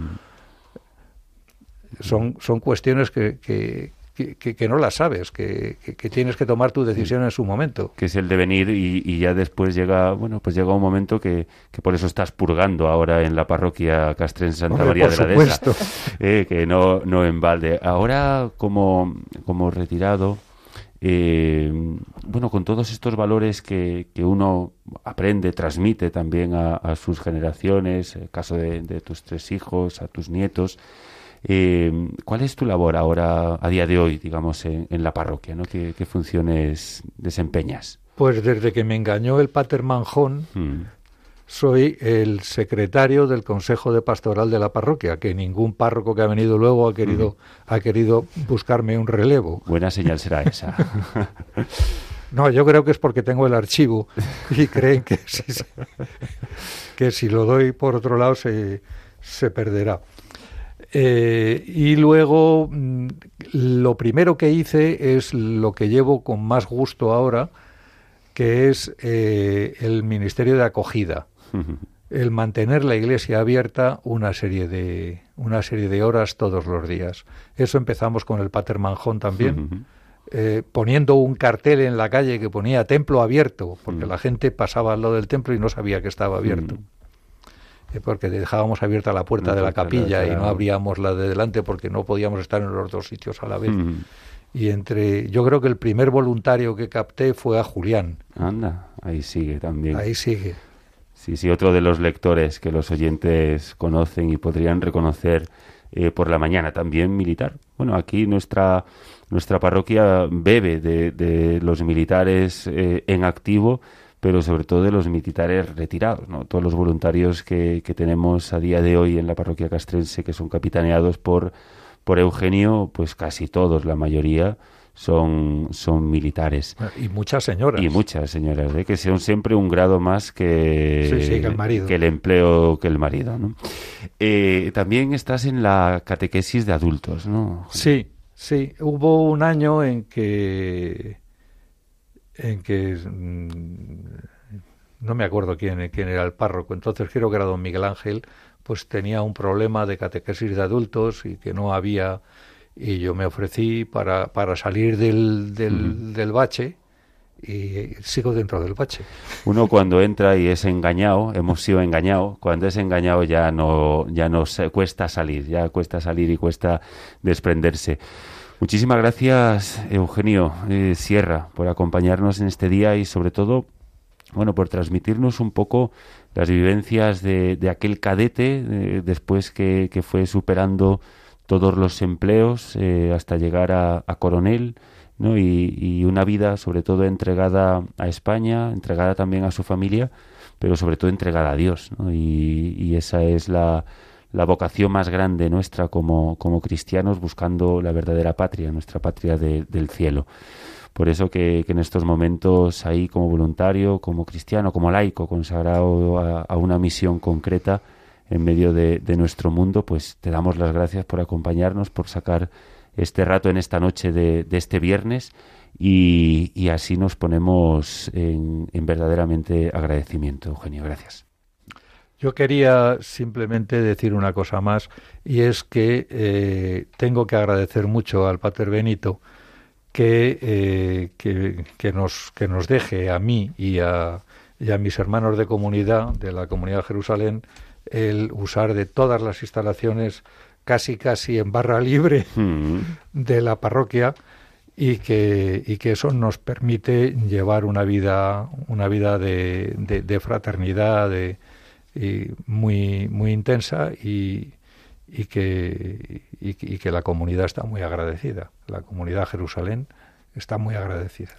S6: Son, son cuestiones que, que, que, no las sabes, que, que, tienes que tomar tu decisión en su momento.
S2: Que es el devenir y, y ya después llega, bueno, pues llega un momento que, por eso estás purgando ahora en la parroquia castrense Santa María de la Dehesa, eh, que no, no en balde. Ahora como, como retirado, eh, bueno, con todos estos valores que, que uno aprende, transmite también a, a sus generaciones, el caso de, de tus tres hijos, a tus nietos, eh, ¿Cuál es tu labor ahora, a día de hoy, digamos, en, la parroquia? ¿no? ¿Qué, funciones desempeñas?
S6: Pues desde que me engañó el pater Manjón, mm. soy el secretario del Consejo de Pastoral de la parroquia, que ningún párroco que ha venido luego ha querido, ha querido buscarme un relevo.
S2: Buena señal será esa.
S6: No, yo creo que es porque tengo el archivo y creen que si, que si lo doy por otro lado se, se perderá. Eh, y luego mm, lo primero que hice es lo que llevo con más gusto ahora, que es eh, el Ministerio de Acogida. El mantener la iglesia abierta una serie de una serie de horas todos los días. Eso empezamos con el Pater Manjón también. Eh, poniendo un cartel en la calle que ponía templo abierto, porque la gente pasaba al lado del templo y no sabía que estaba abierto. Porque dejábamos abierta la puerta de la capilla y no abríamos la de delante porque no podíamos estar en los dos sitios a la vez. Y entre, yo creo que el primer voluntario que capté fue a Julián.
S2: Anda, ahí sigue también.
S6: Ahí sigue.
S2: Sí, sí, otro de los lectores que los oyentes conocen y podrían reconocer eh, por la mañana, también militar. Bueno, aquí nuestra, nuestra parroquia bebe de, de los militares eh, en activo pero sobre todo de los militares retirados, ¿no? Todos los voluntarios que, que tenemos a día de hoy en la parroquia castrense que son capitaneados por, por Eugenio, pues casi todos, la mayoría, son, son militares.
S6: Y muchas señoras.
S2: Y muchas señoras, ¿eh? que son siempre un grado más que,
S6: el, marido.
S2: que el empleo, que el marido. ¿no? Eh, también estás en la catequesis de adultos, ¿no?
S6: Sí, sí. Hubo un año en que en que mm, no me acuerdo quién, quién era el párroco, entonces creo que era don Miguel Ángel, pues tenía un problema de catequesis de adultos y que no había, y yo me ofrecí para, para salir del, del, del bache y sigo dentro del bache.
S2: Uno cuando entra y es engañado, hemos sido engañados, cuando es engañado ya no, ya no se, cuesta salir, ya cuesta salir y cuesta desprenderse. Muchísimas gracias, Eugenio eh, Sierra, por acompañarnos en este día y sobre todo, bueno, por transmitirnos un poco las vivencias de, aquel cadete eh, después que, fue superando todos los empleos eh, hasta llegar a, coronel, ¿no? Y, una vida sobre todo entregada a España, entregada también a su familia, pero sobre todo entregada a Dios, y esa es la, la vocación más grande nuestra como, como cristianos buscando la verdadera patria, nuestra patria del cielo. Por eso que, en estos momentos ahí como voluntario, como cristiano, como laico, consagrado a, una misión concreta en medio de, nuestro mundo, pues te damos las gracias por acompañarnos, por sacar este rato en esta noche de, este viernes y, así nos ponemos en, en verdaderamente agradecimiento. Eugenio, gracias.
S6: Yo quería simplemente decir una cosa más y es que eh, tengo que agradecer mucho al Pater Benito eh, que, que, nos, que nos deje a mí y a, y a mis hermanos de comunidad, de la comunidad de Jerusalén, el usar de todas las instalaciones casi casi en barra libre mm. de la parroquia y que, y que eso nos permite llevar una vida, una vida de, de fraternidad, de, y muy, muy intensa y, y, que, y, que la comunidad está muy agradecida. La comunidad Jerusalén está muy agradecida.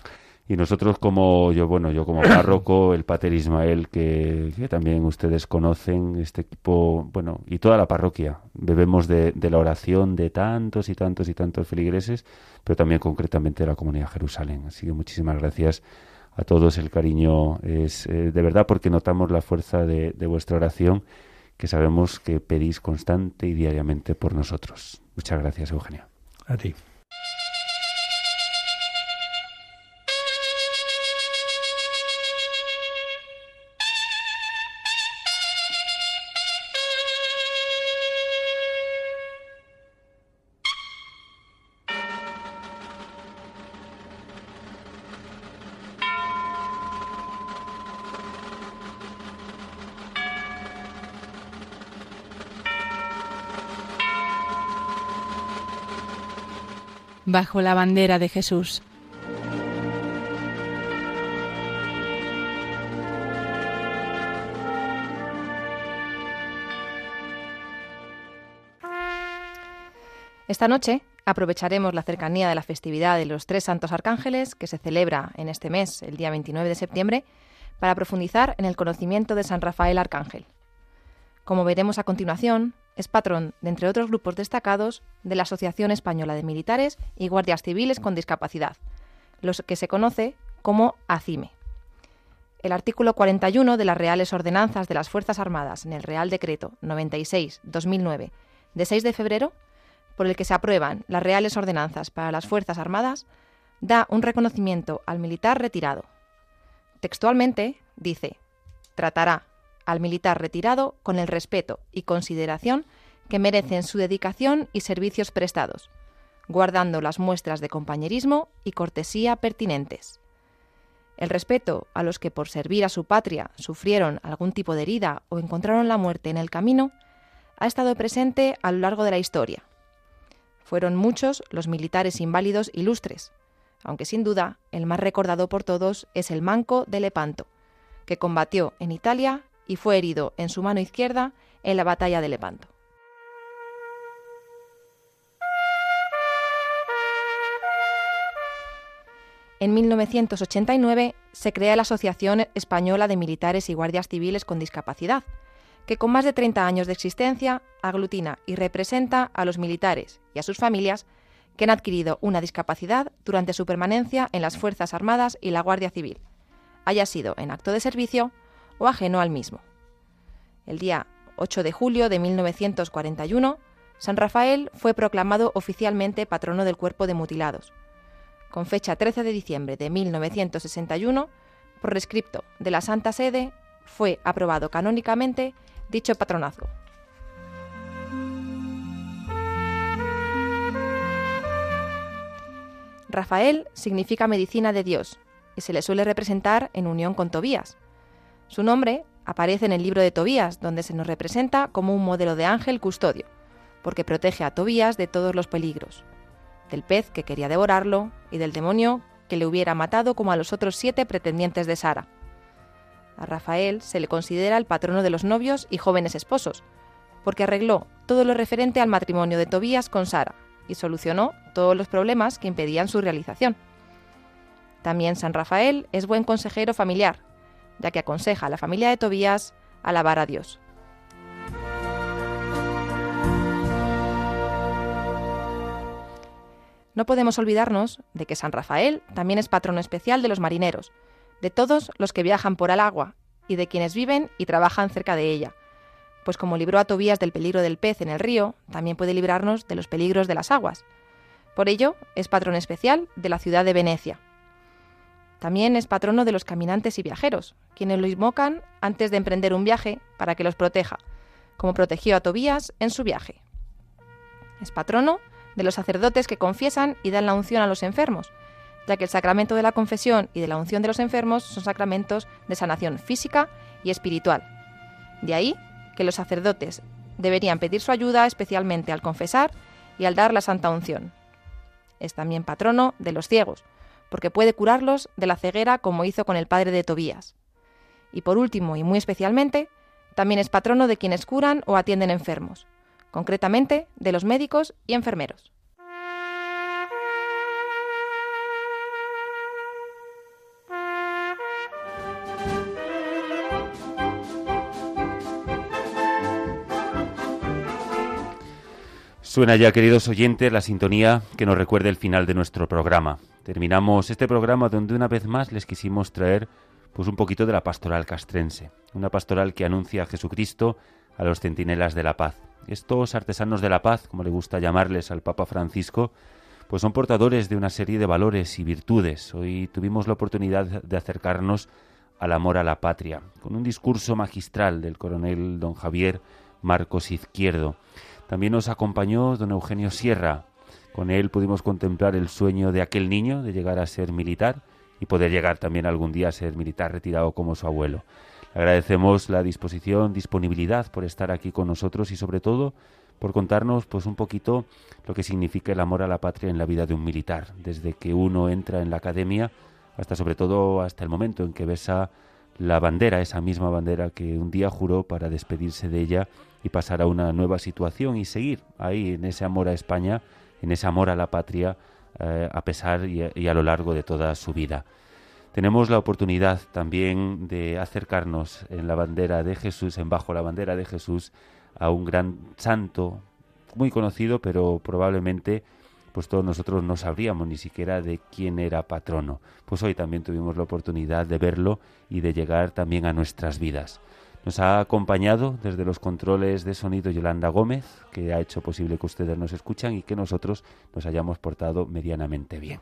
S2: Y nosotros como yo, bueno, yo como párroco, el Pater Ismael, que, también ustedes conocen, este equipo, bueno, y toda la parroquia, bebemos de, de, la oración de tantos y tantos y tantos feligreses, pero también concretamente de la comunidad Jerusalén. Así que muchísimas gracias a todos el cariño es eh, de verdad porque notamos la fuerza de, de vuestra oración que sabemos que pedís constante y diariamente por nosotros. Muchas gracias, Eugenio.
S6: A ti.
S4: Bajo la bandera de Jesús.
S3: Esta noche aprovecharemos la cercanía de la festividad de los tres santos arcángeles que se celebra en este mes, el día 29 de septiembre, para profundizar en el conocimiento de San Rafael Arcángel. Como veremos a continuación, es patrón de, entre otros grupos destacados, de la Asociación Española de Militares y Guardias Civiles con Discapacidad, los que se conoce como ACIME. El artículo 41 de las Reales Ordenanzas de las Fuerzas Armadas en el Real Decreto 96-2009 de 6 de febrero, por el que se aprueban las Reales Ordenanzas para las Fuerzas Armadas, da un reconocimiento al militar retirado. Textualmente dice, tratará al militar retirado con el respeto y consideración que merecen su dedicación y servicios prestados, guardando las muestras de compañerismo y cortesía pertinentes. El respeto a los que por servir a su patria sufrieron algún tipo de herida o encontraron la muerte en el camino ha estado presente a lo largo de la historia. Fueron muchos los militares inválidos ilustres, aunque sin duda el más recordado por todos es el Manco de Lepanto, que combatió en Italia y fue herido en su mano izquierda en la batalla de Lepanto. En 1989 se crea la Asociación Española de Militares y Guardias Civiles con Discapacidad, que con más de 30 años de existencia aglutina y representa a los militares y a sus familias que han adquirido una discapacidad durante su permanencia en las Fuerzas Armadas y la Guardia Civil, haya sido en acto de servicio o ajeno al mismo. El día 8 de julio de 1941, San Rafael fue proclamado oficialmente patrono del cuerpo de mutilados. Con fecha 13 de diciembre de 1961, por rescripto de la Santa Sede, fue aprobado canónicamente dicho patronazgo. Rafael significa medicina de Dios y se le suele representar en unión con Tobías, su nombre aparece en el libro de Tobías, donde se nos representa como un modelo de ángel custodio, porque protege a Tobías de todos los peligros. del pez que quería devorarlo y del demonio que le hubiera matado como a los otros siete pretendientes de Sara. A Rafael se le considera el patrono de los novios y jóvenes esposos, porque arregló todo lo referente al matrimonio de Tobías con Sara y solucionó todos los problemas que impedían su realización. También San Rafael es buen consejero familiar, ya que aconseja a la familia de Tobías alabar a Dios. No podemos olvidarnos de que San Rafael también es patrono especial de los marineros, de todos los que viajan por el agua y de quienes viven y trabajan cerca de ella, pues como libró a Tobías del peligro del pez en el río, también puede librarnos de los peligros de las aguas. Por ello, es patrono especial de la ciudad de Venecia. También es patrono de los caminantes y viajeros, quienes lo invocan antes de emprender un viaje para que los proteja, como protegió a Tobías en su viaje. Es patrono de los sacerdotes que confiesan y dan la unción a los enfermos, ya que el sacramento de la confesión y de la unción de los enfermos son sacramentos de sanación física y espiritual. De ahí que los sacerdotes deberían pedir su ayuda especialmente al confesar y al dar la santa unción. Es también patrono de los ciegos, porque puede curarlos de la ceguera como hizo con el padre de Tobías. Y por último, y muy especialmente, también es patrono de quienes curan o atienden enfermos, concretamente de los médicos y enfermeros.
S2: Suena ya, queridos oyentes, la sintonía que nos recuerda el final de nuestro programa. Terminamos este programa donde una vez más les quisimos traer pues un poquito de la pastoral castrense, una pastoral que anuncia a Jesucristo a los centinelas de la paz. Estos artesanos de la paz, como le gusta llamarles al Papa Francisco, pues son portadores de una serie de valores y virtudes. Hoy tuvimos la oportunidad de acercarnos al amor a la patria, con un discurso magistral del coronel don Javier Marcos Izquierdo. También nos acompañó don Eugenio Sierra. Con él pudimos contemplar el sueño de aquel niño de llegar a ser militar y poder llegar también algún día a ser militar retirado como su abuelo. Le agradecemos la disposición, disponibilidad por estar aquí con nosotros y sobre todo por contarnos pues un poquito lo que significa el amor a la patria en la vida de un militar, desde que uno entra en la academia hasta sobre todo hasta el momento en que besa la bandera, esa misma bandera que un día juró para despedirse de ella y pasar a una nueva situación y seguir ahí en ese amor a España, en ese amor a la patria, eh, a pesar y a, lo largo de toda su vida. Tenemos la oportunidad también de acercarnos en la bandera de Jesús, en bajo la bandera de Jesús, a un gran santo muy conocido, pero probablemente pues todos nosotros no sabríamos ni siquiera de quién era patrono. Pues hoy también tuvimos la oportunidad de verlo y de llegar también a nuestras vidas. Nos ha acompañado desde los controles de sonido Yolanda Gómez, que ha hecho posible que ustedes nos escuchan y que nosotros nos hayamos portado medianamente bien.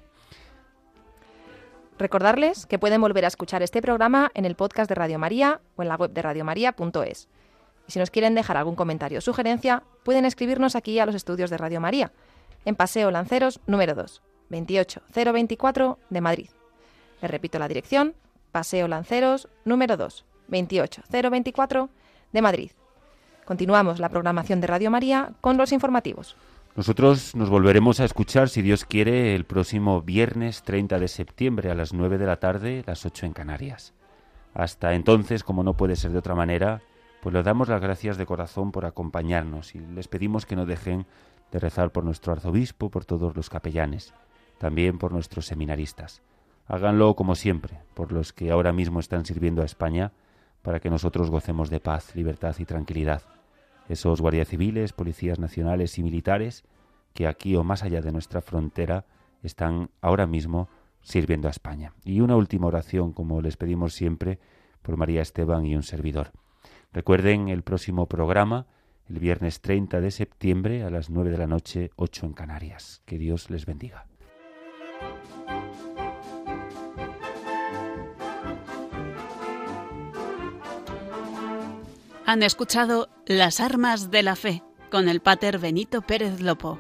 S3: Recordarles que pueden volver a escuchar este programa en el podcast de Radio María o en la web de radiomaria.es. Y si nos quieren dejar algún comentario o sugerencia, pueden escribirnos aquí a los estudios de Radio María en Paseo Lanceros número 2, 28024 de Madrid. Les repito la dirección, Paseo Lanceros número 2, 28024 de Madrid. Continuamos la programación de Radio María con los informativos.
S2: Nosotros nos volveremos a escuchar, si Dios quiere, el próximo viernes 30 de septiembre a las 9 de la tarde, las 8 en Canarias. Hasta entonces, como no puede ser de otra manera, pues les damos las gracias de corazón por acompañarnos y les pedimos que no dejen de rezar por nuestro arzobispo, por todos los capellanes, también por nuestros seminaristas. Háganlo como siempre, por los que ahora mismo están sirviendo a España, para que nosotros gocemos de paz, libertad y tranquilidad. Esos guardias civiles, policías nacionales y militares que aquí o más allá de nuestra frontera están ahora mismo sirviendo a España. Y una última oración, como les pedimos siempre, por María Esteban y un servidor. Recuerden el próximo programa el viernes 30 de septiembre a las 9 de la noche, 8 en Canarias. Que Dios les bendiga.
S1: Han escuchado Las Armas de la Fe con el Pater Benito Pérez Lopo.